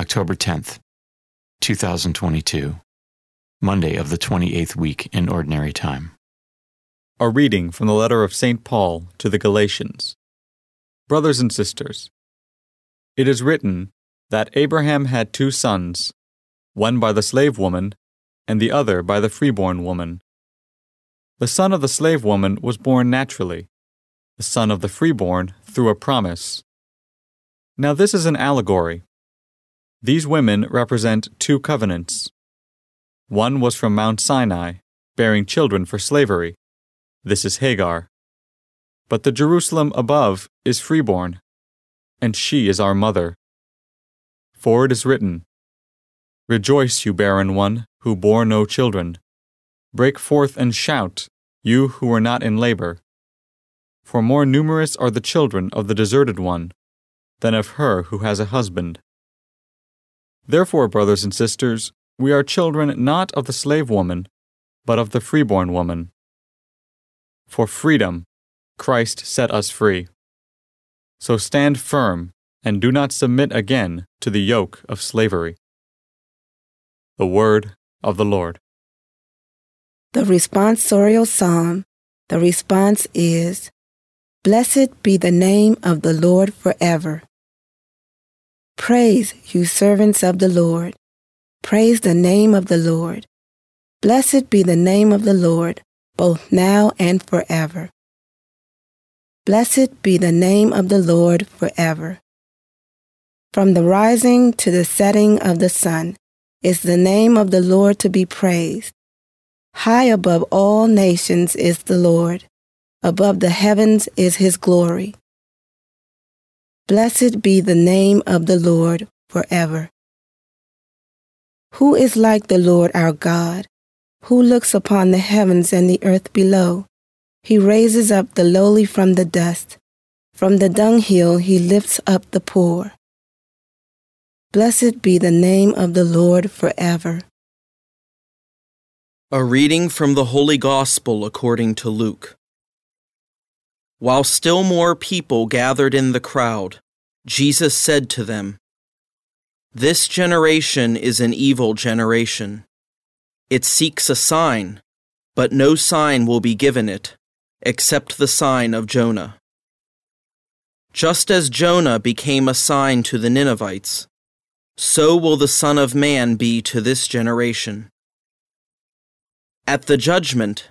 October 10th, 2022, Monday of the 28th week in Ordinary Time. A reading from the letter of St. Paul to the Galatians. Brothers and sisters, it is written that Abraham had two sons, one by the slave woman, and the other by the freeborn woman. The son of the slave woman was born naturally, the son of the freeborn through a promise. Now, this is an allegory. These women represent two covenants. One was from Mount Sinai, bearing children for slavery. This is Hagar. But the Jerusalem above is freeborn, and she is our mother. For it is written, Rejoice, you barren one, who bore no children. Break forth and shout, you who were not in labor. For more numerous are the children of the deserted one than of her who has a husband. Therefore, brothers and sisters, we are children not of the slave woman, but of the freeborn woman. For freedom, Christ set us free. So stand firm and do not submit again to the yoke of slavery. The Word of the Lord. The responsorial psalm, the response is Blessed be the name of the Lord forever. Praise, you servants of the Lord. Praise the name of the Lord. Blessed be the name of the Lord, both now and forever. Blessed be the name of the Lord forever. From the rising to the setting of the sun is the name of the Lord to be praised. High above all nations is the Lord, above the heavens is his glory. Blessed be the name of the Lord forever. Who is like the Lord our God, who looks upon the heavens and the earth below? He raises up the lowly from the dust. From the dunghill he lifts up the poor. Blessed be the name of the Lord forever. A reading from the Holy Gospel according to Luke. While still more people gathered in the crowd, Jesus said to them, This generation is an evil generation. It seeks a sign, but no sign will be given it except the sign of Jonah. Just as Jonah became a sign to the Ninevites, so will the Son of Man be to this generation. At the judgment,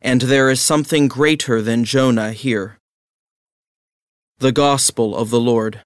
and there is something greater than Jonah here. The Gospel of the Lord.